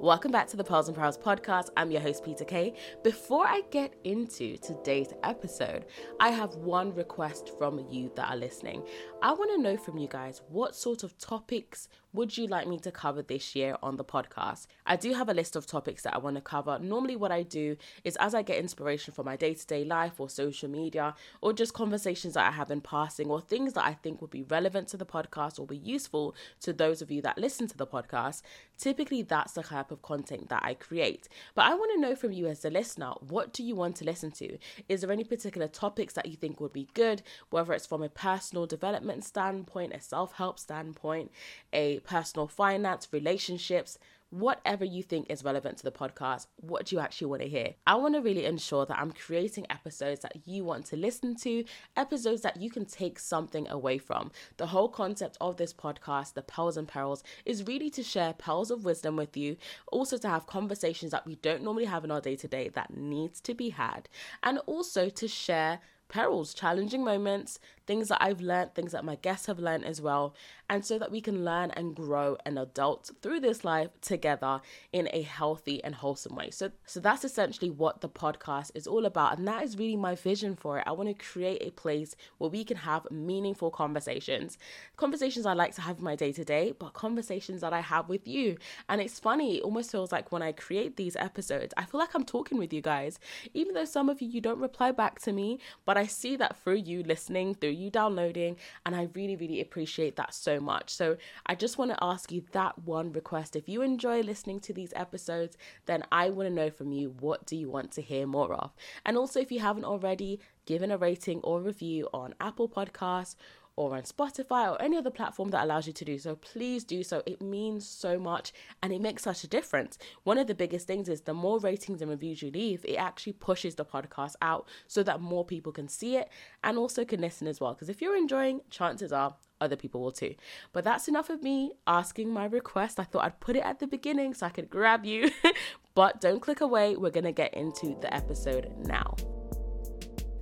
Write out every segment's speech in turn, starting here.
Welcome back to the Pearls and Perils podcast. I'm your host, Peter Kay. Before I get into today's episode, I have one request from you that are listening. I want to know from you guys what sort of topics would you like me to cover this year on the podcast? I do have a list of topics that I want to cover. Normally, what I do is as I get inspiration from my day to day life or social media or just conversations that I have in passing or things that I think would be relevant to the podcast or be useful to those of you that listen to the podcast, typically that's the type of content that I create. But I want to know from you as the listener what do you want to listen to? Is there any particular topics that you think would be good, whether it's from a personal development standpoint, a self help standpoint, a personal finance, relationships, whatever you think is relevant to the podcast, what do you actually want to hear? I want to really ensure that I'm creating episodes that you want to listen to, episodes that you can take something away from. The whole concept of this podcast, The Pearls and Perils, is really to share pearls of wisdom with you, also to have conversations that we don't normally have in our day to day that needs to be had, and also to share perils, challenging moments, things that I've learned, things that my guests have learned as well, and so that we can learn and grow and adult through this life together in a healthy and wholesome way. So so that's essentially what the podcast is all about and that is really my vision for it. I want to create a place where we can have meaningful conversations. Conversations I like to have in my day to day, but conversations that I have with you. And it's funny, it almost feels like when I create these episodes, I feel like I'm talking with you guys. Even though some of you you don't reply back to me, but I see that through you listening, through you downloading, and I really, really appreciate that so much. So I just want to ask you that one request. If you enjoy listening to these episodes, then I want to know from you what do you want to hear more of? And also, if you haven't already, given a rating or review on Apple Podcasts or on Spotify or any other platform that allows you to do so, please do so. It means so much and it makes such a difference. One of the biggest things is the more ratings and reviews you leave, it actually pushes the podcast out so that more people can see it and also can listen as well. Because if you're enjoying, chances are other people will too. But that's enough of me asking my request. I thought I'd put it at the beginning so I could grab you. but don't click away. We're going to get into the episode now.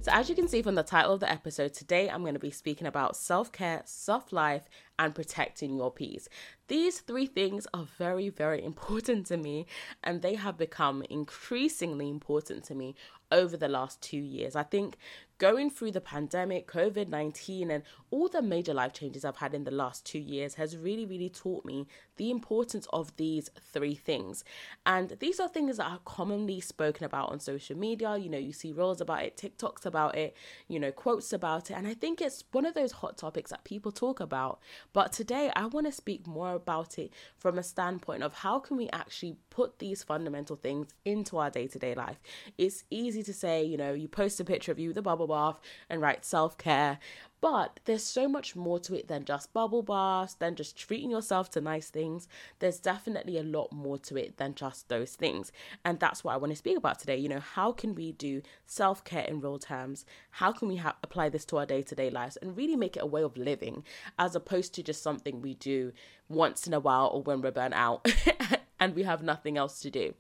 So, as you can see from the title of the episode, today I'm going to be speaking about self care, soft life, and protecting your peace. These three things are very, very important to me, and they have become increasingly important to me over the last two years. I think going through the pandemic, COVID 19, and all the major life changes I've had in the last two years has really, really taught me the importance of these three things. And these are things that are commonly spoken about on social media. You know, you see reels about it, TikToks about it, you know, quotes about it. And I think it's one of those hot topics that people talk about. But today, I want to speak more about it from a standpoint of how can we actually put these fundamental things into our day to day life. It's easy to say, you know, you post a picture of you with a bubble bath and write self care. But there's so much more to it than just bubble baths, than just treating yourself to nice things. There's definitely a lot more to it than just those things. And that's what I want to speak about today. You know, how can we do self care in real terms? How can we ha- apply this to our day to day lives and really make it a way of living as opposed to just something we do once in a while or when we're burnt out and we have nothing else to do?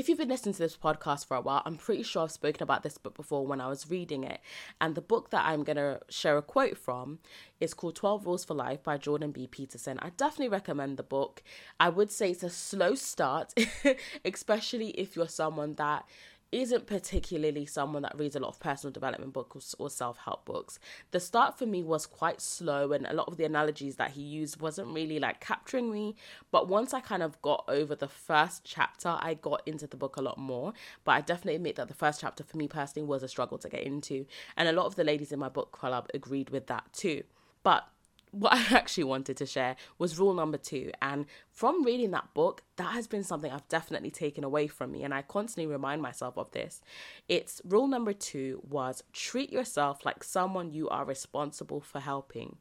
If you've been listening to this podcast for a while, I'm pretty sure I've spoken about this book before when I was reading it. And the book that I'm going to share a quote from is called 12 Rules for Life by Jordan B. Peterson. I definitely recommend the book. I would say it's a slow start, especially if you're someone that isn't particularly someone that reads a lot of personal development books or self help books. The start for me was quite slow, and a lot of the analogies that he used wasn't really like capturing me. But once I kind of got over the first chapter, I got into the book a lot more. But I definitely admit that the first chapter for me personally was a struggle to get into, and a lot of the ladies in my book club agreed with that too. But what I actually wanted to share was rule number two. And from reading that book, that has been something I've definitely taken away from me. And I constantly remind myself of this. It's rule number two was treat yourself like someone you are responsible for helping.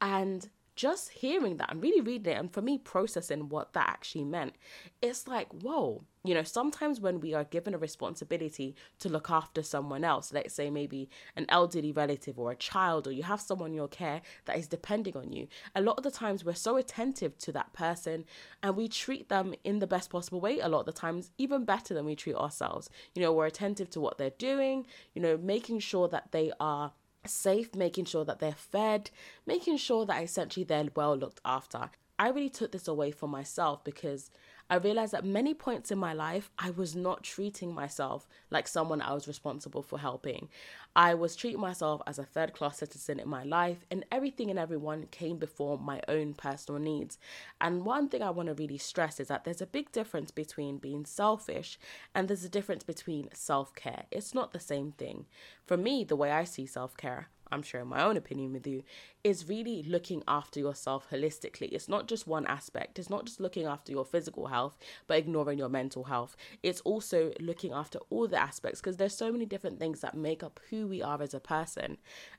And just hearing that and really reading it and for me processing what that actually meant it's like whoa. You know sometimes when we are given a responsibility to look after someone else let's say maybe an elderly relative or a child or you have someone in your care that is depending on you a lot of the times we're so attentive to that person and we treat them in the best possible way a lot of the times even better than we treat ourselves. You know we're attentive to what they're doing you know making sure that they are safe, making sure that they're fed, making sure that essentially they're well looked after. I really took this away for myself because I realized at many points in my life, I was not treating myself like someone I was responsible for helping. I was treating myself as a third class citizen in my life, and everything and everyone came before my own personal needs. And one thing I want to really stress is that there's a big difference between being selfish and there's a difference between self care. It's not the same thing. For me, the way I see self care, I'm sharing my own opinion with you, is really looking after yourself holistically. It's not just one aspect, it's not just looking after your physical health, but ignoring your mental health. It's also looking after all the aspects because there's so many different things that make up who we are as a person.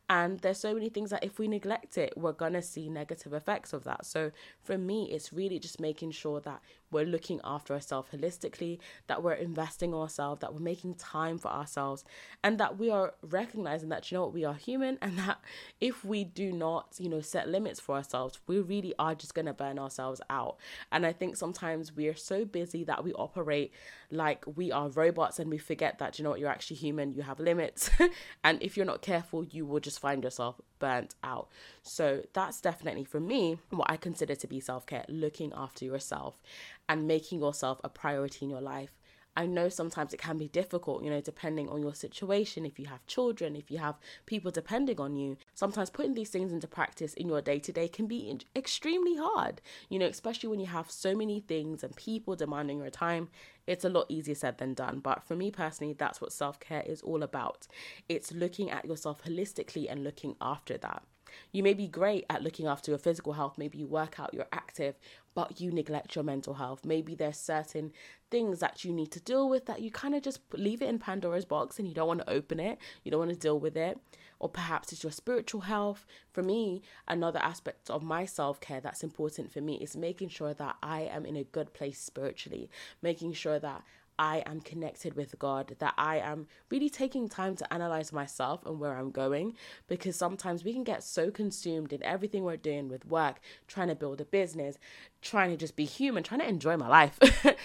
And there's so many things that if we neglect it, we're going to see negative effects of that. So for me, it's really just making sure that we're looking after ourselves holistically, that we're investing ourselves, that we're making time for ourselves, and that we are recognizing that, you know what, we are human and that if we do not, you know, set limits for ourselves, we really are just going to burn ourselves out. And I think sometimes we are so busy that we operate like we are robots and we forget that, you know what, you're actually human, you have limits. and if you're not careful, you will just find yourself burnt out. So that's definitely for me what I consider to be self care, looking after yourself and making yourself a priority in your life. I know sometimes it can be difficult, you know, depending on your situation. If you have children, if you have people depending on you, sometimes putting these things into practice in your day to day can be extremely hard, you know, especially when you have so many things and people demanding your time. It's a lot easier said than done. But for me personally, that's what self care is all about. It's looking at yourself holistically and looking after that. You may be great at looking after your physical health, maybe you work out, you're active, but you neglect your mental health. Maybe there's certain things that you need to deal with that you kind of just leave it in Pandora's box and you don't want to open it, you don't want to deal with it. Or perhaps it's your spiritual health. For me, another aspect of my self care that's important for me is making sure that I am in a good place spiritually, making sure that I am connected with God, that I am really taking time to analyze myself and where I'm going. Because sometimes we can get so consumed in everything we're doing with work, trying to build a business, trying to just be human, trying to enjoy my life.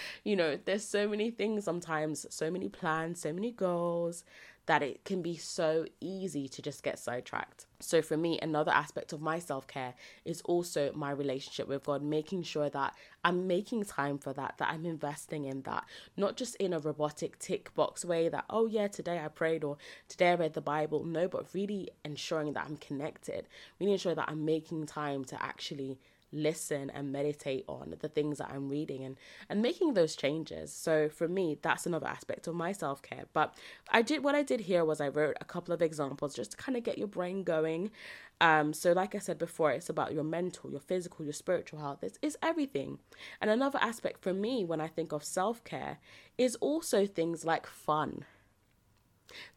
you know, there's so many things sometimes, so many plans, so many goals that it can be so easy to just get sidetracked. So, for me, another aspect of my self care is also my relationship with God, making sure that I'm making time for that, that I'm investing in that, not just in a robotic tick box way that, oh, yeah, today I prayed or today I read the Bible. No, but really ensuring that I'm connected, really ensure that I'm making time to actually listen and meditate on the things that I'm reading and and making those changes. So for me, that's another aspect of my self-care. But I did what I did here was I wrote a couple of examples just to kind of get your brain going. Um, so like I said before, it's about your mental, your physical, your spiritual health. It's, it's everything. And another aspect for me when I think of self-care is also things like fun.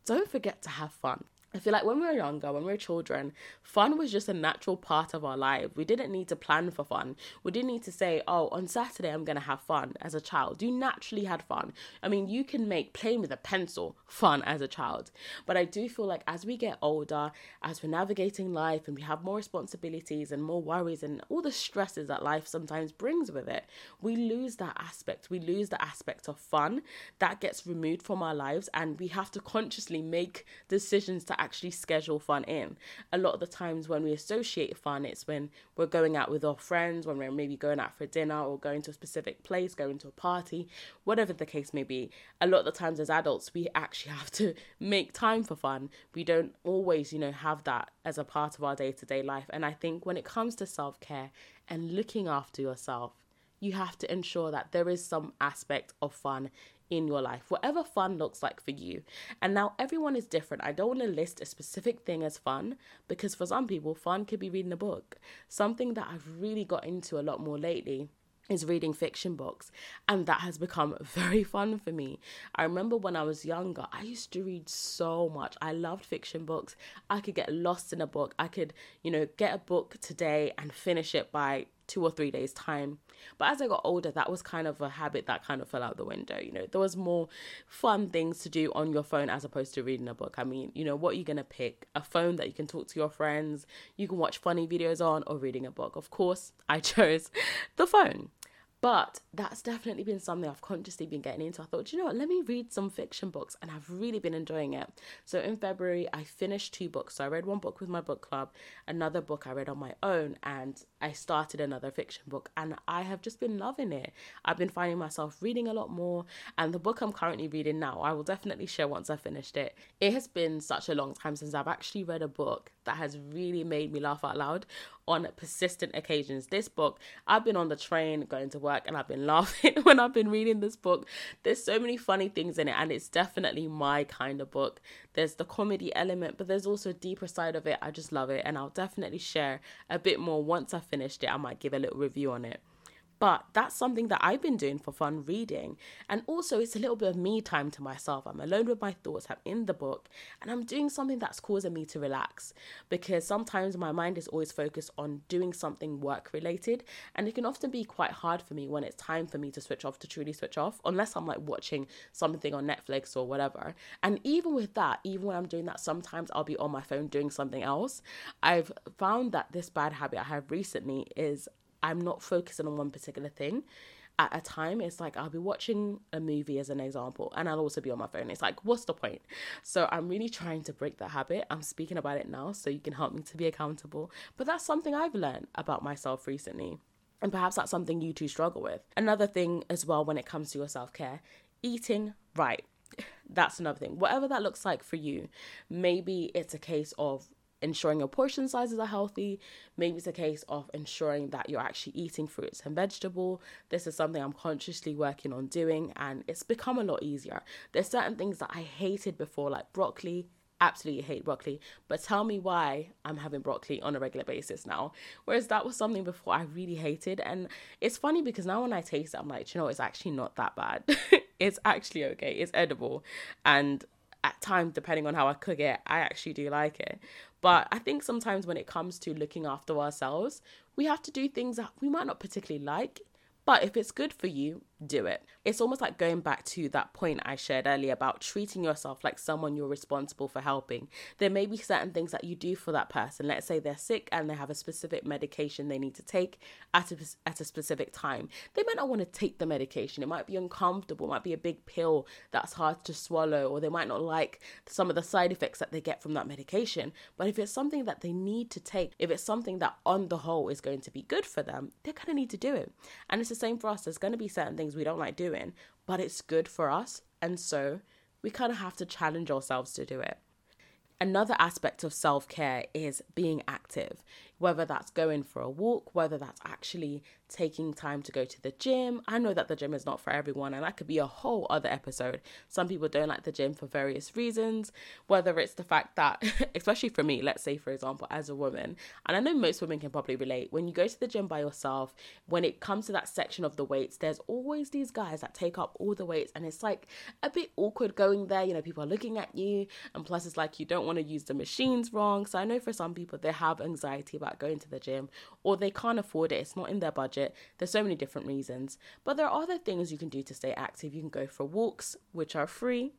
Don't forget to have fun. I feel like when we were younger, when we were children, fun was just a natural part of our life. We didn't need to plan for fun. We didn't need to say, oh, on Saturday I'm going to have fun as a child. You naturally had fun. I mean, you can make playing with a pencil fun as a child. But I do feel like as we get older, as we're navigating life and we have more responsibilities and more worries and all the stresses that life sometimes brings with it, we lose that aspect. We lose the aspect of fun that gets removed from our lives and we have to consciously make decisions to actually schedule fun in. A lot of the times when we associate fun, it's when we're going out with our friends, when we're maybe going out for dinner or going to a specific place, going to a party, whatever the case may be. A lot of the times as adults, we actually have to make time for fun. We don't always, you know, have that as a part of our day to day life. And I think when it comes to self care and looking after yourself, you have to ensure that there is some aspect of fun in your life, whatever fun looks like for you. And now everyone is different. I don't want to list a specific thing as fun because for some people, fun could be reading a book. Something that I've really got into a lot more lately is reading fiction books and that has become very fun for me. I remember when I was younger, I used to read so much. I loved fiction books. I could get lost in a book. I could, you know, get a book today and finish it by two or three days time. But as i got older that was kind of a habit that kind of fell out the window you know? There was more fun things to do on your phone as opposed to reading a book. I mean you know what are you going to pick? A phone that you can talk to your friends you can watch funny videos on or reading a book? Of course i chose the phone But that's definitely been something I've consciously been getting into. I thought, you know what, let me read some fiction books, and I've really been enjoying it. So in February, I finished two books. So I read one book with my book club, another book I read on my own, and I started another fiction book, and I have just been loving it. I've been finding myself reading a lot more, and the book I'm currently reading now, I will definitely share once I finished it. It has been such a long time since I've actually read a book that has really made me laugh out loud on persistent occasions. This book, I've been on the train going to work and I've been laughing when I've been reading this book. There's so many funny things in it, and it's definitely my kind of book. There's the comedy element, but there's also a deeper side of it. I just love it, and I'll definitely share a bit more once I've finished it. I might give a little review on it. But that's something that I've been doing for fun reading. And also, it's a little bit of me time to myself. I'm alone with my thoughts, I'm in the book, and I'm doing something that's causing me to relax because sometimes my mind is always focused on doing something work related. And it can often be quite hard for me when it's time for me to switch off, to truly switch off, unless I'm like watching something on Netflix or whatever. And even with that, even when I'm doing that, sometimes I'll be on my phone doing something else. I've found that this bad habit I have recently is I'm not focusing on one particular thing at a time. It's like I'll be watching a movie as an example, and I'll also be on my phone. It's like, what's the point? So I'm really trying to break that habit. I'm speaking about it now so you can help me to be accountable. But that's something I've learned about myself recently. And perhaps that's something you too struggle with. Another thing as well when it comes to your self care, eating right. That's another thing. Whatever that looks like for you, maybe it's a case of ensuring your portion sizes are healthy. Maybe it's a case of ensuring that you're actually eating fruits and vegetable. This is something I'm consciously working on doing and it's become a lot easier. There's certain things that I hated before like broccoli, absolutely hate broccoli, but tell me why I'm having broccoli on a regular basis now. Whereas that was something before I really hated. And it's funny because now when I taste it, I'm like, you know, it's actually not that bad. it's actually okay. It's edible. And at times, depending on how I cook it, I actually do like it. But I think sometimes when it comes to looking after ourselves, we have to do things that we might not particularly like. But if it's good for you, do it. It's almost like going back to that point I shared earlier about treating yourself like someone you're responsible for helping. There may be certain things that you do for that person. Let's say they're sick and they have a specific medication they need to take at a, at a specific time. They might not want to take the medication. It might be uncomfortable, it might be a big pill that's hard to swallow, or they might not like some of the side effects that they get from that medication. But if it's something that they need to take, if it's something that on the whole is going to be good for them, they're going to need to do it. And it's the same for us. There's going to be certain things things we don't like doing, but it's good for us. And so we kind of have to challenge ourselves to do it. Another aspect of self care is being active whether that's going for a walk, whether that's actually taking time to go to the gym. I know that the gym is not for everyone, and that could be a whole other episode. Some people don't like the gym for various reasons, whether it's the fact that, especially for me, let's say, for example, as a woman, and I know most women can probably relate, when you go to the gym by yourself, when it comes to that section of the weights, there's always these guys that take up all the weights, and it's like a bit awkward going there. You know, people are looking at you, and plus, it's like you don't want to use the machines wrong. So I know for some people, they have anxiety about going to the gym or they can't afford it, it's not in their budget. There's so many different reasons. But there are other things you can do to stay active. You can go for walks, which are free.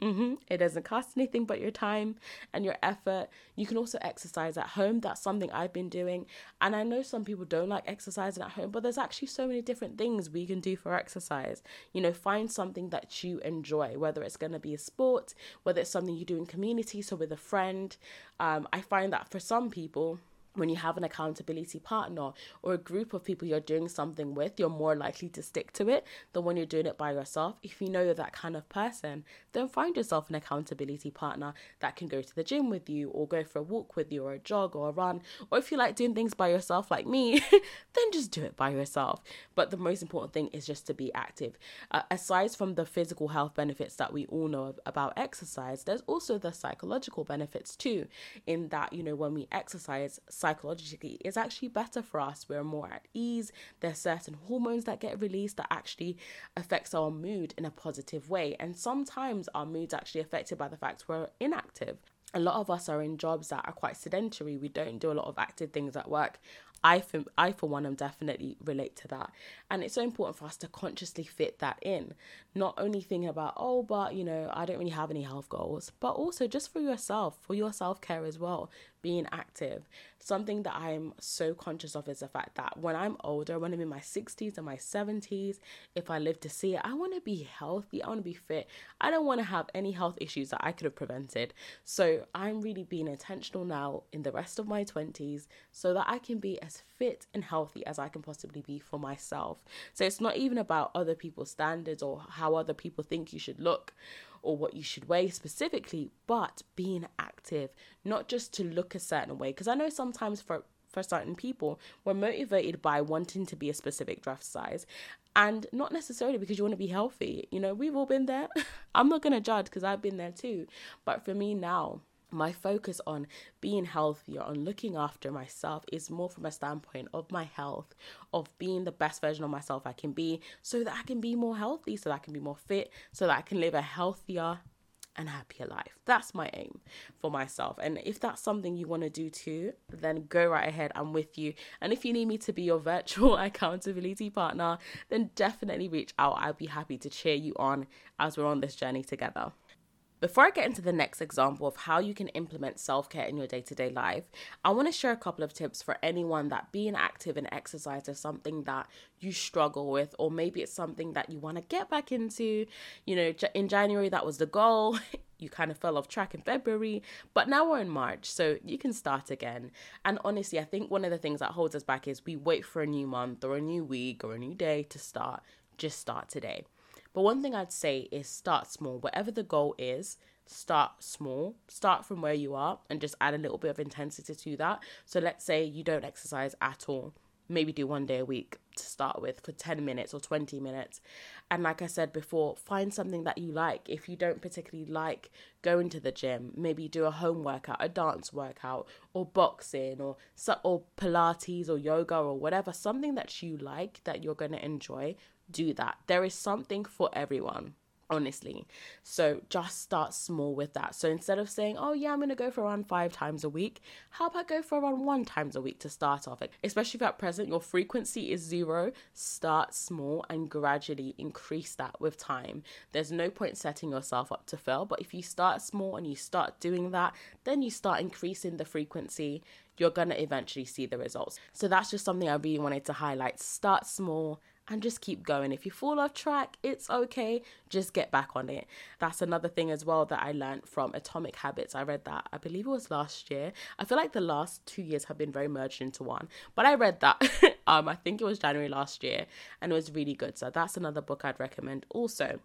Mm-hmm. It doesn't cost anything but your time and your effort. You can also exercise at home. That's something I've been doing. And I know some people don't like exercising at home, but there's actually so many different things we can do for exercise. You know, find something that you enjoy, whether it's going to be a sport, whether it's something you do in community, so with a friend. Um, I find that for some people, when you have an accountability partner or a group of people you're doing something with, you're more likely to stick to it than when you're doing it by yourself. If you know you're that kind of person, then find yourself an accountability partner that can go to the gym with you or go for a walk with you or a jog or a run. Or if you like doing things by yourself like me, then just do it by yourself. But the most important thing is just to be active. Uh, aside from the physical health benefits that we all know about exercise, there's also the psychological benefits too, in that, you know, when we exercise, psychologically is actually better for us. We're more at ease. There's certain hormones that get released that actually affects our mood in a positive way. And sometimes our mood's actually affected by the fact we're inactive a lot of us are in jobs that are quite sedentary. We don't do a lot of active things at work. I for, I for one am definitely relate to that. And it's so important for us to consciously fit that in. Not only thinking about, oh, but you know, I don't really have any health goals, but also just for yourself, for your self-care as well, being active. Something that I'm so conscious of is the fact that when I'm older, when I'm in my 60s and my 70s, if I live to see it, I want to be healthy, I want to be fit. I don't want to have any health issues that I could have prevented. So I'm really being intentional now in the rest of my 20s so that I can be as fit and healthy as I can possibly be for myself. So it's not even about other people's standards or how other people think you should look or what you should weigh specifically, but being active, not just to look a certain way. Because I know sometimes for for certain people, we're motivated by wanting to be a specific dress size and not necessarily because you want to be healthy. You know, we've all been there. I'm not going to judge because I've been there too. But for me now, my focus on being healthier, on looking after myself, is more from a standpoint of my health, of being the best version of myself I can be, so that I can be more healthy, so that I can be more fit, so that I can live a healthier and happier life. That's my aim for myself. And if that's something you want to do too, then go right ahead. I'm with you. And if you need me to be your virtual accountability partner, then definitely reach out. I'll be happy to cheer you on as we're on this journey together. Before I get into the next example of how you can implement self care in your day to day life, I want to share a couple of tips for anyone that being active and exercise is something that you struggle with, or maybe it's something that you want to get back into. You know, in January, that was the goal. you kind of fell off track in February, but now we're in March, so you can start again. And honestly, I think one of the things that holds us back is we wait for a new month or a new week or a new day to start. Just start today. But one thing I'd say is start small. Whatever the goal is, start small. Start from where you are and just add a little bit of intensity to that. So let's say you don't exercise at all. Maybe do one day a week to start with for 10 minutes or 20 minutes. And like I said before, find something that you like. If you don't particularly like going to the gym, maybe do a home workout, a dance workout, or boxing, or or Pilates, or yoga, or whatever. Something that you like that you're going to enjoy do that. There is something for everyone honestly. So just start small with that. So instead of saying, oh yeah, I'm gonna go for around five times a week, how about go for around one times a week to start off? Especially if at present your frequency is zero, start small and gradually increase that with time. There's no point setting yourself up to fail, but if you start small and you start doing that, then you start increasing the frequency. You're gonna eventually see the results. So that's just something I really wanted to highlight. Start small and just keep going. If you fall off track, it's okay. Just get back on it. That's another thing as well that I learned from Atomic Habits. I read that, I believe it was last year. I feel like the last two years have been very merged into one, but I read that. um, I think it was January last year and it was really good. So that's another book I'd recommend also.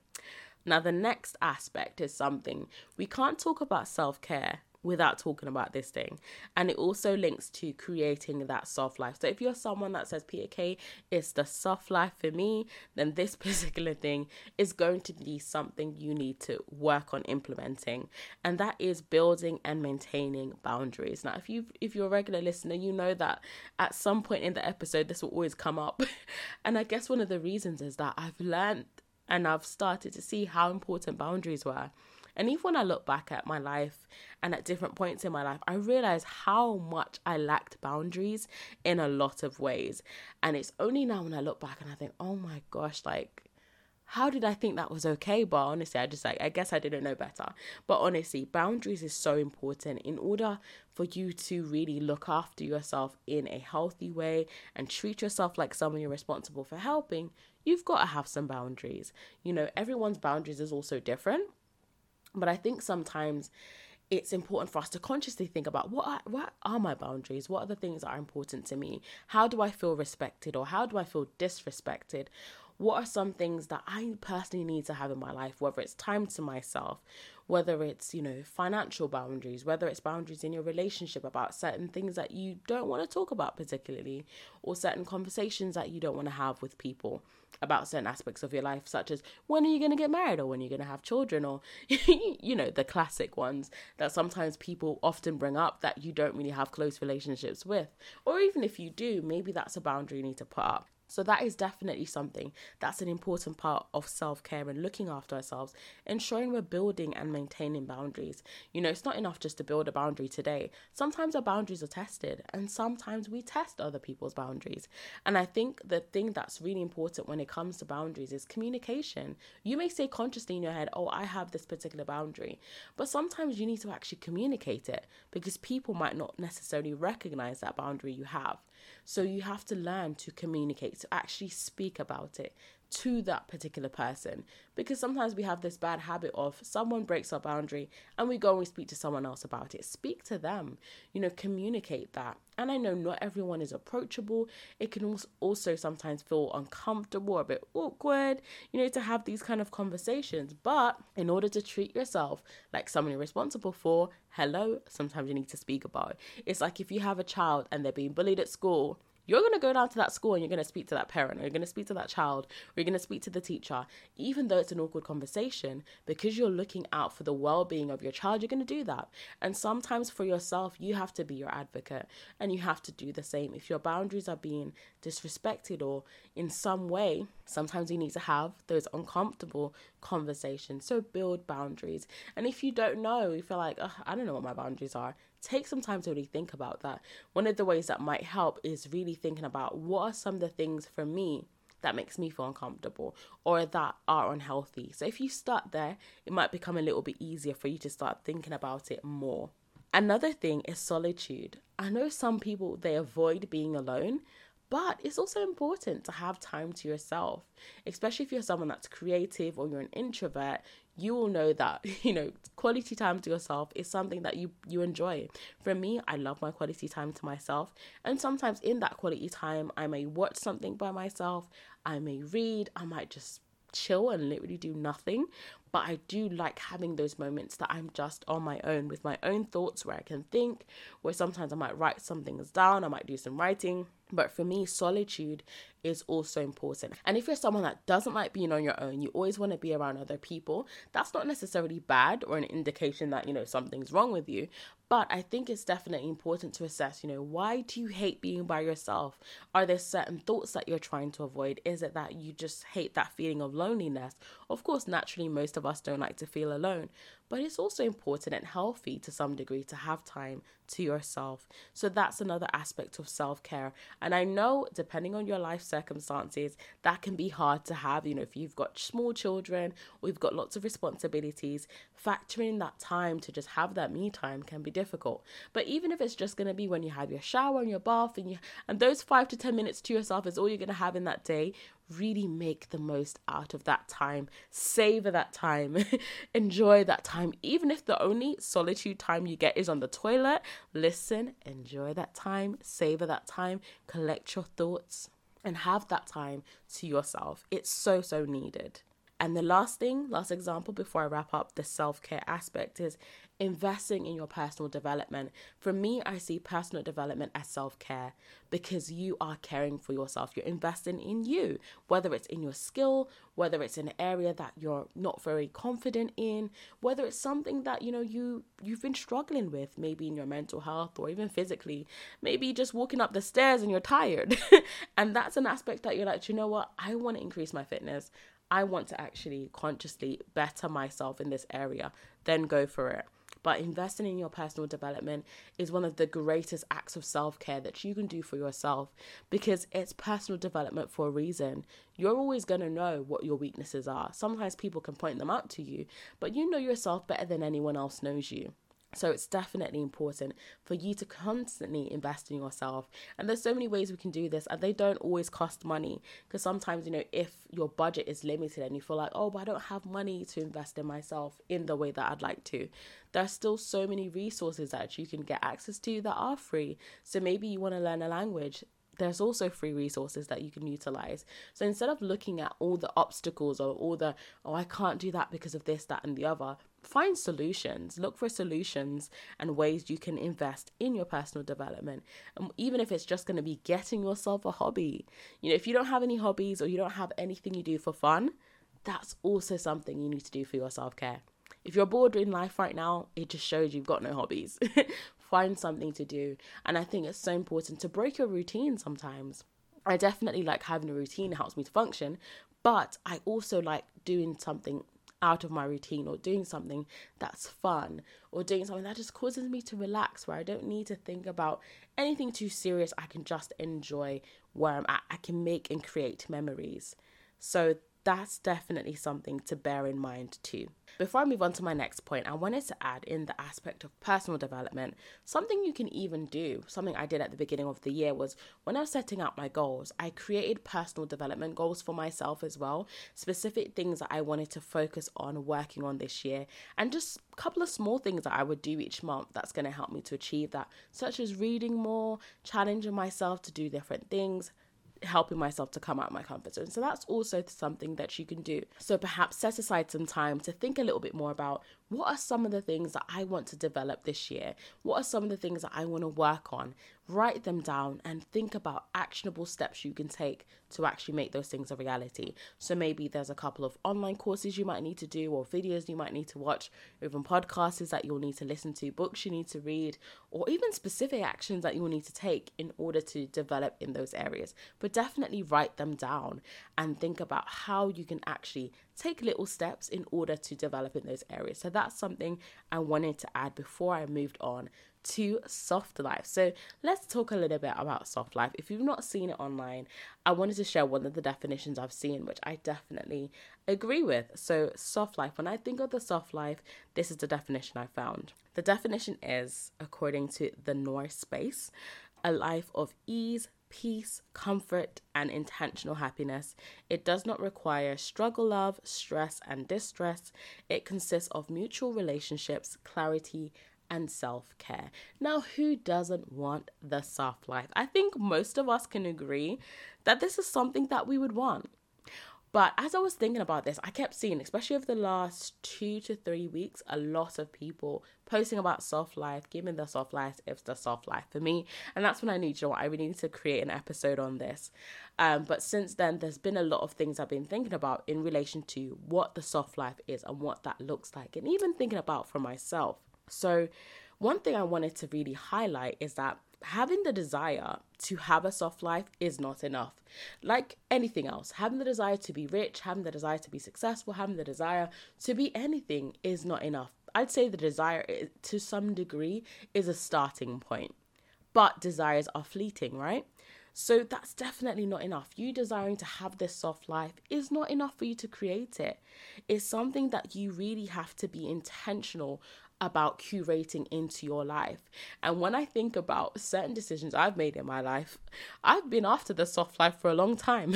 Now, the next aspect is something we can't talk about self care without talking about this thing. And it also links to creating that soft life. So if you're someone that says, Peter K, it's the soft life for me, then this particular thing is going to be something you need to work on implementing. And that is building and maintaining boundaries. Now, if you if you're a regular listener, you know that at some point in the episode this will always come up. and I guess one of the reasons is that I've learned and I've started to see how important boundaries were. And even when I look back at my life and at different points in my life, I realize how much I lacked boundaries in a lot of ways. And it's only now when I look back and I think, oh my gosh, like, how did I think that was okay? But honestly, I just like, I guess I didn't know better. But honestly, boundaries is so important in order for you to really look after yourself in a healthy way and treat yourself like someone you're responsible for helping. You've got to have some boundaries. You know, everyone's boundaries is also different. But I think sometimes it's important for us to consciously think about what are, what are my boundaries? What are the things that are important to me? How do I feel respected or how do I feel disrespected? What are some things that I personally need to have in my life, whether it's time to myself, whether it's, you know, financial boundaries, whether it's boundaries in your relationship about certain things that you don't want to talk about particularly, or certain conversations that you don't want to have with people about certain aspects of your life, such as when are you going to get married or when are you're going to have children, or, you know, the classic ones that sometimes people often bring up that you don't really have close relationships with. Or even if you do, maybe that's a boundary you need to put up. So that is definitely something that's an important part of self-care and looking after ourselves, ensuring we're building and maintaining boundaries. You know, it's not enough just to build a boundary today. Sometimes our boundaries are tested and sometimes we test other people's boundaries. And I think the thing that's really important when it comes to boundaries is communication. You may say consciously in your head, "Oh, I have this particular boundary." But sometimes you need to actually communicate it because people might not necessarily recognize that boundary you have. So you have to learn to communicate, to actually speak about it to that particular person. Because sometimes we have this bad habit of someone breaks our boundary and we go and we speak to someone else about it. Speak to them, you know, communicate that. And I know not everyone is approachable. It can also sometimes feel uncomfortable, a bit awkward, you know, to have these kind of conversations. But in order to treat yourself like someone you're responsible for, hello, sometimes you need to speak about it. It's like if you have a child and they're being bullied at school you're going to go down to that school and you're going to speak to that parent, or you're going to speak to that child, or you're going to speak to the teacher, even though it's an awkward conversation, because you're looking out for the well being of your child, you're going to do that. And sometimes for yourself, you have to be your advocate and you have to do the same. If your boundaries are being disrespected or in some way, sometimes you need to have those uncomfortable conversations. So build boundaries. And if you don't know, you feel like, I don't know what my boundaries are, take some time to really think about that. One of the ways that might help is really thinking about what are some of the things for me that makes me feel uncomfortable or that are unhealthy. So if you start there, it might become a little bit easier for you to start thinking about it more. Another thing is solitude. I know some people they avoid being alone, but it's also important to have time to yourself, especially if you're someone that's creative or you're an introvert. You will know that you know quality time to yourself is something that you you enjoy. For me, I love my quality time to myself, and sometimes in that quality time, I may watch something by myself. I may read. I might just chill and literally do nothing. But I do like having those moments that I'm just on my own with my own thoughts where I can think, where sometimes I might write some things down, I might do some writing. But for me, solitude is also important. And if you're someone that doesn't like being on your own, you always want to be around other people, that's not necessarily bad or an indication that, you know, something's wrong with you. But I think it's definitely important to assess, you know, why do you hate being by yourself? Are there certain thoughts that you're trying to avoid? Is it that you just hate that feeling of loneliness? Of course, naturally, most of us don't like to feel alone, but it's also important and healthy to some degree to have time to yourself. So that's another aspect of self care. And I know, depending on your life circumstances, that can be hard to have. You know, if you've got small children you've got lots of responsibilities, factoring that time to just have that me time can be difficult. But even if it's just going to be when you have your shower and your bath and you and those 5 to 10 minutes to yourself is all you're going to have in that day, really make the most out of that time. Savor that time. enjoy that time. Even if the only solitude time you get is on the toilet, listen, enjoy that time, savor that time, collect your thoughts, and have that time to yourself. It's so, so needed. And the last thing, last example before I wrap up the self care aspect is investing in your personal development. For me, I see personal development as self care because you are caring for yourself. You're investing in you, whether it's in your skill, whether it's an area that you're not very confident in, whether it's something that you know you you've been struggling with, maybe in your mental health or even physically. Maybe just walking up the stairs and you're tired, and that's an aspect that you're like, you know what, I want to increase my fitness. I want to actually consciously better myself in this area, then go for it. But investing in your personal development is one of the greatest acts of self care that you can do for yourself because it's personal development for a reason. You're always going to know what your weaknesses are. Sometimes people can point them out to you, but you know yourself better than anyone else knows you. So it's definitely important for you to constantly invest in yourself. And there's so many ways we can do this, and they don't always cost money. Because sometimes, you know, if your budget is limited and you feel like, oh, but I don't have money to invest in myself in the way that I'd like to, there's still so many resources that you can get access to that are free. So maybe you want to learn a language there's also free resources that you can utilize. So instead of looking at all the obstacles or all the, oh, I can't do that because of this, that, and the other, find solutions. Look for solutions and ways you can invest in your personal development. And even if it's just going to be getting yourself a hobby. You know, if you don't have any hobbies or you don't have anything you do for fun, that's also something you need to do for your self care. If you're bored in life right now, it just shows you've got no hobbies. Find something to do. And I think it's so important to break your routine sometimes I definitely like having a routine, it helps me to function, but I also like doing something out of my routine or doing something that's fun or doing something that just causes me to relax where I don't need to think about anything too serious. I can just enjoy where I'm at. I can make and create memories. So that's definitely something to bear in mind too. Before I move on to my next point, I wanted to add in the aspect of personal development. Something you can even do, something I did at the beginning of the year was when I was setting out my goals, I created personal development goals for myself as well, specific things that I wanted to focus on working on this year, and just a couple of small things that I would do each month that's going to help me to achieve that, such as reading more, challenging myself to do different things, helping myself to come out of my comfort zone. So that's also something that you can do. So perhaps set aside some time to think a little bit more about what are some of the things that I want to develop this year? What are some of the things that I want to work on? Write them down and think about actionable steps you can take to actually make those things a reality. So maybe there's a couple of online courses you might need to do, or videos you might need to watch, or even podcasts that you'll need to listen to, books you need to read, or even specific actions that you'll need to take in order to develop in those areas. But definitely write them down and think about how you can actually take little steps in order to develop in those areas. So that's something I wanted to add before I moved on to soft life. So let's talk a little bit about soft life. If you've not seen it online, I wanted to share one of the definitions I've seen, which I definitely agree with. So, soft life, when I think of the soft life, this is the definition I found. The definition is, according to the North Space, a life of ease, peace, comfort, and intentional happiness. It does not require struggle, love, stress, and distress. It consists of mutual relationships, clarity, and self care. Now, who doesn't want the soft life? I think most of us can agree that this is something that we would want. But as I was thinking about this, I kept seeing, especially over the last two to three weeks, a lot of people posting about soft life, giving the soft life it's the soft life for me. And that's when I knew, you know what, I really need to create an episode on this. Um, but since then, there's been a lot of things I've been thinking about in relation to what the soft life is and what that looks like, and even thinking about for myself. So, one thing I wanted to really highlight is that having the desire to have a soft life is not enough. Like anything else, having the desire to be rich, having the desire to be successful, having the desire to be anything is not enough. I'd say the desire, eh, to some degree, is a starting point. But desires are fleeting, right? So that's definitely not enough. You desiring to have this soft life is not enough for you to create it. It's something that you really have to be intentional about curating into your life. And when I think about certain decisions I've made in my life, I've been after the soft life for a long time.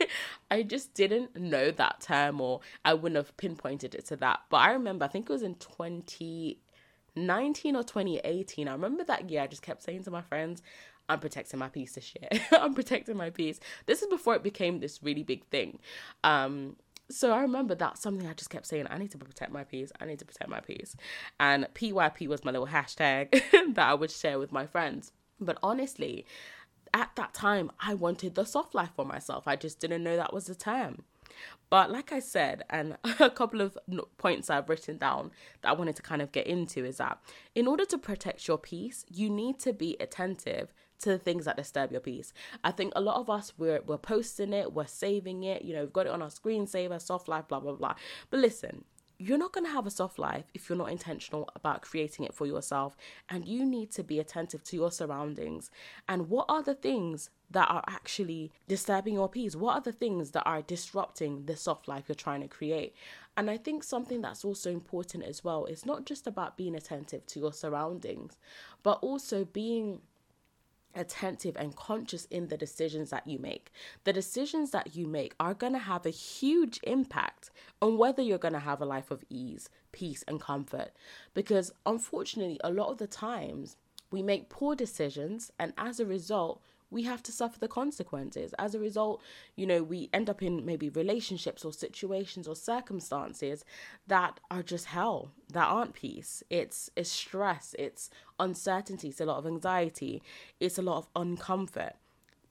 I just didn't know that term or I wouldn't have pinpointed it to that. But I remember, I think it was in 2019 or 2018. I remember that year I just kept saying to my friends, I'm protecting my peace this year. I'm protecting my peace. This is before it became this really big thing. Um, so I remember that's something I just kept saying. I need to protect my peace. I need to protect my peace. And PYP was my little hashtag that I would share with my friends. But honestly, at that time, I wanted the soft life for myself. I just didn't know that was the term. But like I said, and a couple of points I've written down that I wanted to kind of get into is that in order to protect your peace, you need to be attentive to the things that disturb your peace. I think a lot of us we're we're posting it, we're saving it, you know, we've got it on our screensaver, soft life, blah blah blah. But listen, you're not going to have a soft life if you're not intentional about creating it for yourself. And you need to be attentive to your surroundings. And what are the things that are actually disturbing your peace? What are the things that are disrupting the soft life you're trying to create? And I think something that's also important as well is not just about being attentive to your surroundings, but also being attentive and conscious in the decisions that you make. The decisions that you make are going to have a huge impact on whether you're going to have a life of ease, peace, and comfort. Because unfortunately, a lot of the times we make poor decisions, and as a result, we have to suffer the consequences. As a result, you know, we end up in maybe relationships or situations or circumstances that are just hell, that aren't peace. It's it's stress, it's uncertainty, it's a lot of anxiety, it's a lot of uncomfort.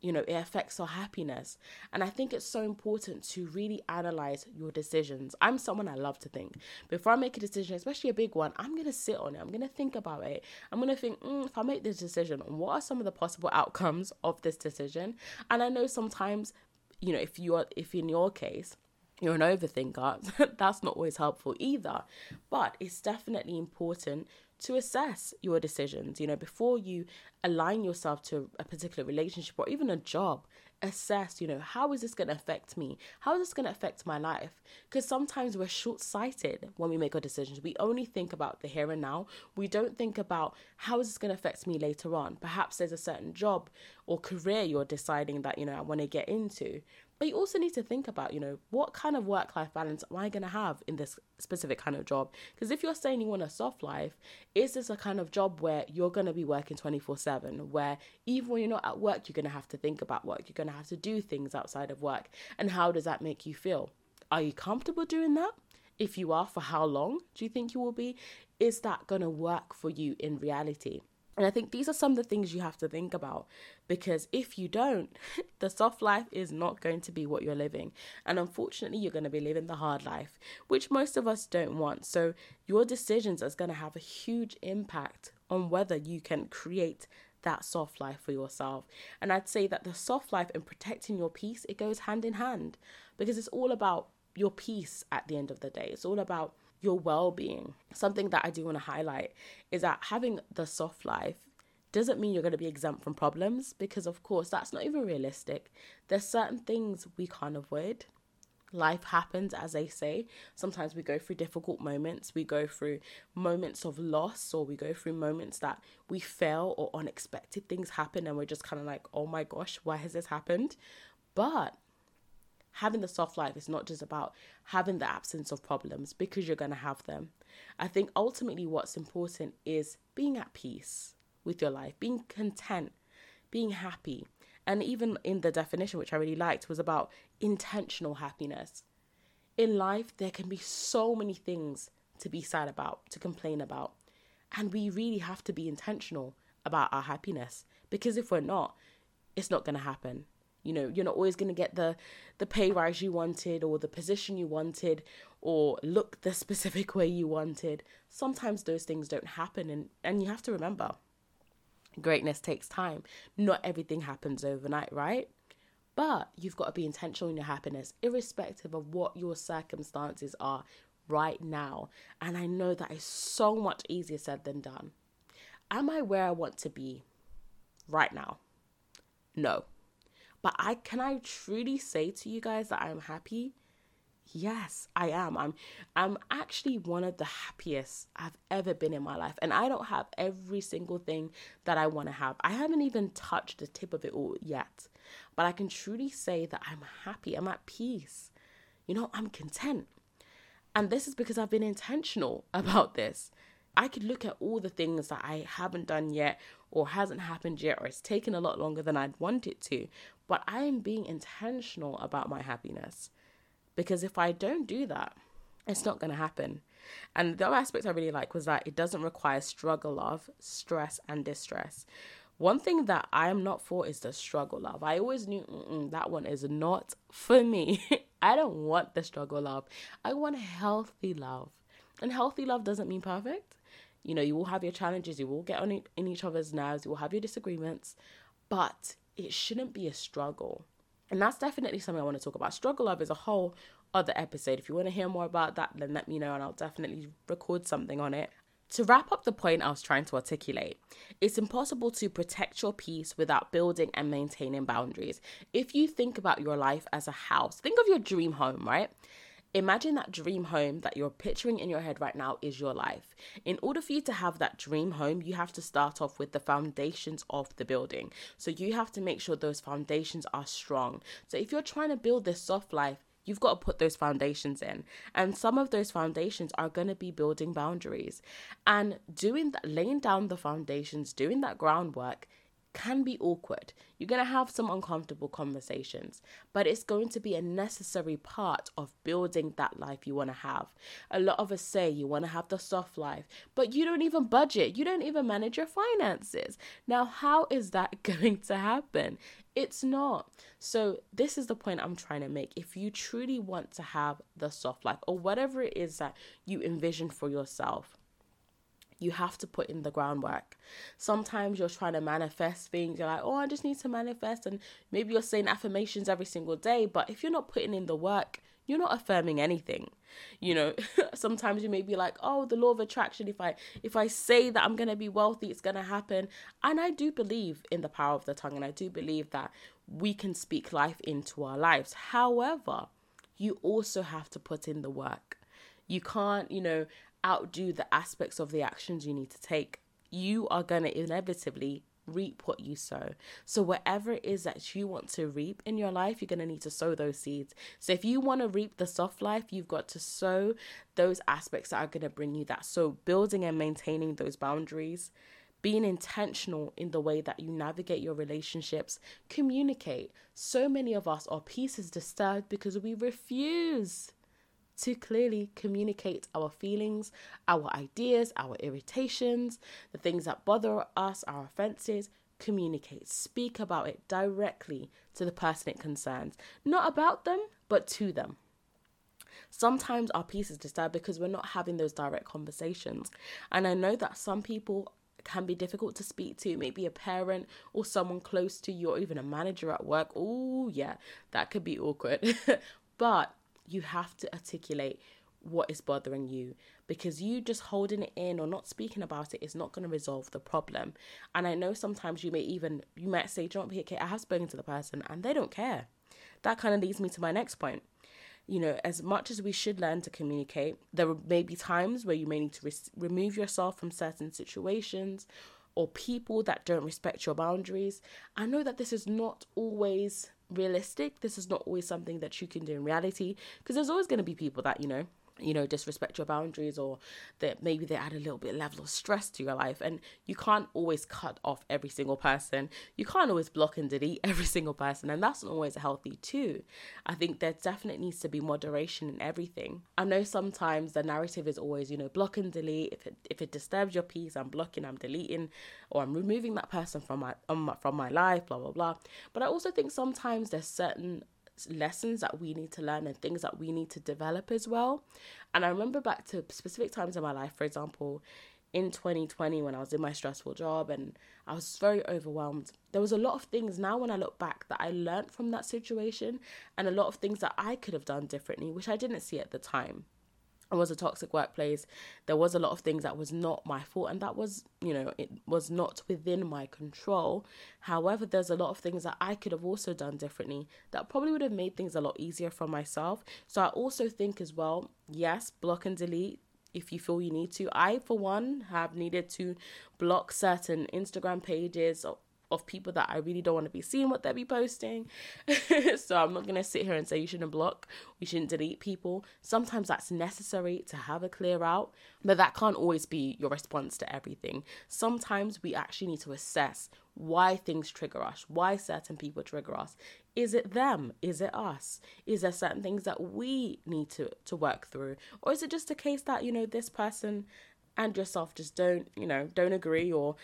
You know, it affects our happiness. And I think it's so important to really analyze your decisions. I'm someone I love to think. Before I make a decision, especially a big one, I'm going to sit on it. I'm going to think about it. I'm going to think, mm, if I make this decision, what are some of the possible outcomes of this decision? And I know sometimes, you know, if you are, if in your case, you're an overthinker, that's not always helpful either. But it's definitely important to assess your decisions. You know, before you align yourself to a particular relationship or even a job, assess, you know, how is this going to affect me? How is this going to affect my life? Because sometimes we're short sighted when we make our decisions. We only think about the here and now. We don't think about how is this going to affect me later on. Perhaps there's a certain job or career you're deciding that, you know, I want to get into. But you also need to think about, you know, what kind of work life balance am I going to have in this specific kind of job? Because if you're saying you want a soft life, is this a kind of job where you're going to be working 24 7, where even when you're not at work, you're going to have to think about work, you're going to have to do things outside of work? And how does that make you feel? Are you comfortable doing that? If you are, for how long do you think you will be? Is that going to work for you in reality? And I think these are some of the things you have to think about because if you don't, the soft life is not going to be what you're living. And unfortunately, you're going to be living the hard life, which most of us don't want. So, your decisions are going to have a huge impact on whether you can create that soft life for yourself. And I'd say that the soft life and protecting your peace, it goes hand in hand because it's all about your peace at the end of the day. It's all about your well being. Something that I do want to highlight is that having the soft life doesn't mean you're going to be exempt from problems because, of course, that's not even realistic. There's certain things we can't avoid. Life happens, as they say. Sometimes we go through difficult moments. We go through moments of loss, or we go through moments that we fail or unexpected things happen, and we're just kind of like, oh my gosh, why has this happened? But having the soft life is not just about having the absence of problems because you're going to have them. I think ultimately what's important is being at peace with your life, being content, being happy. And even in the definition, which I really liked, was about intentional happiness. In life, there can be so many things to be sad about, to complain about. And we really have to be intentional about our happiness because if we're not, it's not going to happen. You know, you're not always going to get the the pay rise you wanted or the position you wanted or look the specific way you wanted. Sometimes those things don't happen and and you have to remember greatness takes time. Not everything happens overnight, right? But you've got to be intentional in your happiness, irrespective of what your circumstances are right now. And I know that is so much easier said than done. Am I where I want to be right now? No. But I can I truly say to you guys that I'm happy? Yes, I am. I'm I'm actually one of the happiest I've ever been in my life. And I don't have every single thing that I want to have. I haven't even touched the tip of it all yet. But I can truly say that I'm happy. I'm at peace. You know, I'm content. And this is because I've been intentional about this. I could look at all the things that I haven't done yet or hasn't happened yet or it's taken a lot longer than I'd want it to, but I am being intentional about my happiness. Because if I don't do that, it's not going to happen. And the other aspect I really like was that it doesn't require struggle of stress and distress. One thing that I am not for is the struggle love. I always knew that one is not for me. I don't want the struggle love. I want healthy love. And healthy love doesn't mean perfect. You know, you will have your challenges, you will get on in each other's nerves, you will have your disagreements, but it shouldn't be a struggle. And that's definitely something I want to talk about. Struggle love is a whole other episode. If you want to hear more about that, then let me know and I'll definitely record something on it. To wrap up the point I was trying to articulate, it's impossible to protect your peace without building and maintaining boundaries. If you think about your life as a house, think of your dream home, right? Imagine that dream home that you're picturing in your head right now is your life. In order for you to have that dream home, you have to start off with the foundations of the building. So you have to make sure those foundations are strong. So if you're trying to build this soft life, you've got to put those foundations in. And some of those foundations are going to be building boundaries. And doing that, laying down the foundations, doing that groundwork can be awkward. You're going to have some uncomfortable conversations, but it's going to be a necessary part of building that life you want to have. A lot of us say you want to have the soft life, but you don't even budget, you don't even manage your finances. Now, how is that going to happen? It's not. So, this is the point I'm trying to make. If you truly want to have the soft life or whatever it is that you envision for yourself, you have to put in the groundwork. Sometimes you're trying to manifest things. You're like, oh, I just need to manifest. And maybe you're saying affirmations every single day. But if you're not putting in the work, you're not affirming anything. You know, sometimes you may be like, oh, the law of attraction. If I if I say that I'm gonna be wealthy, it's gonna happen. And I do believe in the power of the tongue, and I do believe that we can speak life into our lives. However, you also have to put in the work. You can't, you know, outdo the aspects of the actions you need to take, you are going to inevitably reap what you sow. So, whatever it is that you want to reap in your life, you're going to need to sow those seeds. So, if you want to reap the soft life, you've got to sow those aspects that are going to bring you that. So, building and maintaining those boundaries, being intentional in the way that you navigate your relationships, communicate. So many of us are pieces disturbed because we refuse to clearly communicate our feelings, our ideas, our irritations, the things that bother us, our offenses. Communicate, speak about it directly to the person it concerns, not about them, but to them. Sometimes our peace is disturbed because we're not having those direct conversations. And I know that some people can be difficult to speak to, maybe a parent or someone close to you, or even a manager at work. Oh, yeah, that could be awkward. but you have to articulate what is bothering you because you just holding it in or not speaking about it is not going to resolve the problem. And I know sometimes you may even you might say, "Don't be okay." I have spoken to the person and they don't care. That kind of leads me to my next point. You know, as much as we should learn to communicate, there may be times where you may need to re- remove yourself from certain situations or people that don't respect your boundaries. I know that this is not always realistic. This is not always something that you can do in reality because there's always going to be people that, you know, you know disrespect your boundaries or that maybe they add a little bit level of stress to your life. And you can't always cut off every single person. You can't always block and delete every single person. And that's not always healthy too. I think there definitely needs to be moderation in everything. I know sometimes the narrative is always you know block and delete. If it if it disturbs your peace i'm blocking i'm deleting or i'm removing that person from my, um, from my life blah blah blah. But i also think sometimes there's certain lessons that we need to learn and things that we need to develop as well. And I remember back to specific times in my life, for example, in 2020 when I was in my stressful job and I was very overwhelmed. There was a lot of things now when I look back that I learned from that situation and a lot of things that I could have done differently, which I didn't see at the time it was a toxic workplace. There was a lot of things that was not my fault and that was you know it was not within my control. However there's a lot of things that i could have also done differently that probably would have made things a lot easier for myself. So i also think as well yes block and delete if you feel you need to. I for one have needed to block certain instagram pages of people that I really don't want to be seeing what they be posting. so I'm not going to sit here and say you shouldn't block, you shouldn't delete people. Sometimes that's necessary to have a clear out, but that can't always be your response to everything. Sometimes we actually need to assess why things trigger us, why certain people trigger us. Is it them? Is it us? Is there certain things that we need to to work through? Or is it just a case that, you know, this person and yourself just don't, you know, don't agree or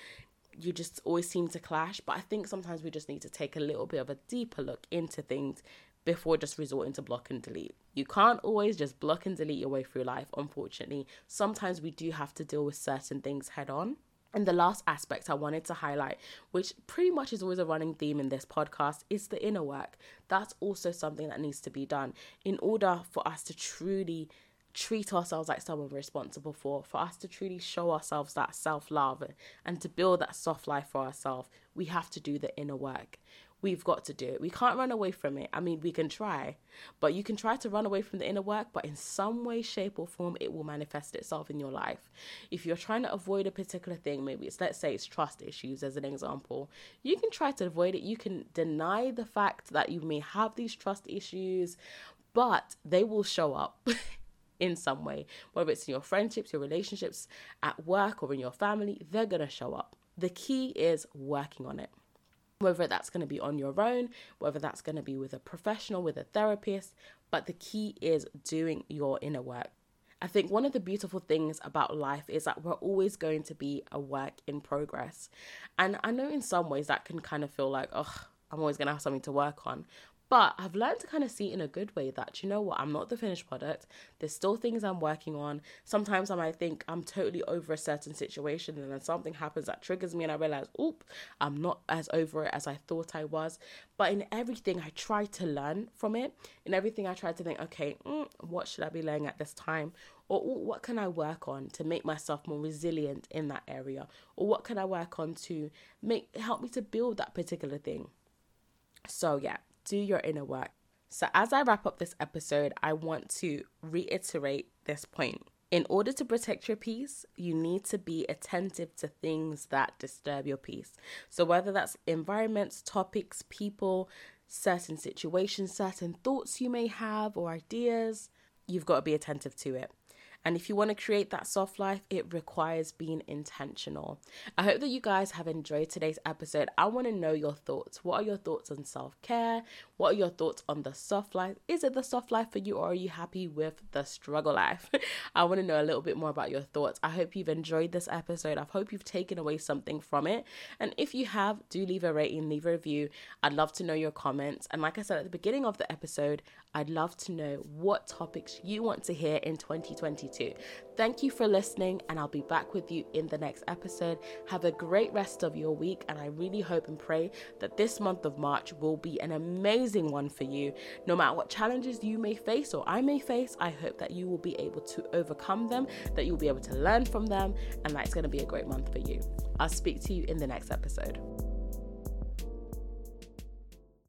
you just always seem to clash. But I think sometimes we just need to take a little bit of a deeper look into things before just resorting to block and delete. You can't always just block and delete your way through life, unfortunately. Sometimes we do have to deal with certain things head on. And the last aspect I wanted to highlight, which pretty much is always a running theme in this podcast, is the inner work. That's also something that needs to be done in order for us to truly treat ourselves like someone we're responsible for, for us to truly show ourselves that self love and to build that soft life for ourselves, we have to do the inner work. We've got to do it. We can't run away from it. I mean, we can try, but you can try to run away from the inner work, but in some way, shape, or form, it will manifest itself in your life. If you're trying to avoid a particular thing, maybe it's, let's say, it's trust issues as an example, you can try to avoid it. You can deny the fact that you may have these trust issues, but they will show up. in some way, whether it's in your friendships, your relationships, at work, or in your family, they're going to show up. The key is working on it. whether that's going to be on your own, whether that's going to be with a professional, with a therapist. But the key is doing your inner work. I think one of the beautiful things about life is that we're always going to be a work in progress. And I know in some ways that can kind of feel like, oh, I'm always going to have something to work on. But I've learned to kind of see in a good way that, you know what, I'm not the finished product. There's still things I'm working on. Sometimes I might think I'm totally over a certain situation and then something happens that triggers me and I realize, oop, I'm not as over it as I thought I was. But in everything, I try to learn from it. In everything, I try to think, okay, mm, what should I be learning at this time? Or what can I work on to make myself more resilient in that area? Or what can I work on to make help me to build that particular thing? So, yeah, do your inner work. So, as I wrap up this episode, I want to reiterate this point. In order to protect your peace, you need to be attentive to things that disturb your peace. So, whether that's environments, topics, people, certain situations, certain thoughts you may have, or ideas, you've got to be attentive to it. And if you want to create that soft life, it requires being intentional. I hope that you guys have enjoyed today's episode. I want to know your thoughts. What are your thoughts on self care? What are your thoughts on the soft life? Is it the soft life for you, or are you happy with the struggle life? I want to know a little bit more about your thoughts. I hope you've enjoyed this episode. I hope you've taken away something from it. And if you have, do leave a rating, leave a review. I'd love to know your comments. And like I said at the beginning of the episode, I'd love to know what topics you want to hear in 2022. Thank you for listening, and I'll be back with you in the next episode. Have a great rest of your week, and I really hope and pray that this month of March will be an amazing one for you. No matter what challenges you may face or I may face, I hope that you will be able to overcome them, that you'll be able to learn from them, and that it's going to be a great month for you. I'll speak to you in the next episode.